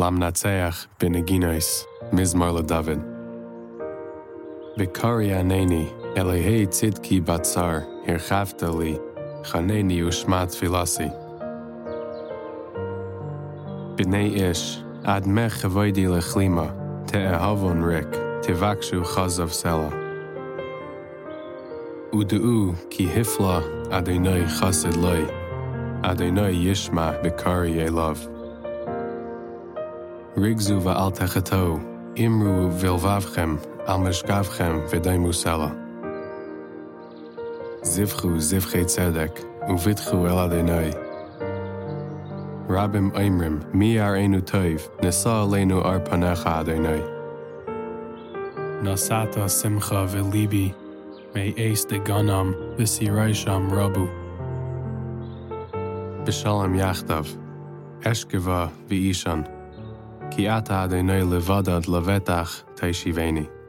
Lamnatseach binaginois, Mizmar LaDavid. Bikari aneni, Elehei tzidki batzar, hirchavtali, chaneni ushmat filasi. B'nei ish, ad mech chavoidi lechlima, te ehavon rik, te vakshu chazav sela. Udu'u ki hifla Adonai chassid loy, Adonai yishma bikari elav. Rigzu va'al techato, imru vilvavchem, al mishgavchem v'daimu sela. Zivchu zivche tzedek, uvitchu el Adonai. Rabim Aimrim, mi ar enu toiv, nisa aleinu ar panecha Adonai. Nasata simcha v'libi, me ace de ganam v'siraisham rabu. B'shalom yachdav, כי אתה, אדוני לבדד לבטח תשיבני.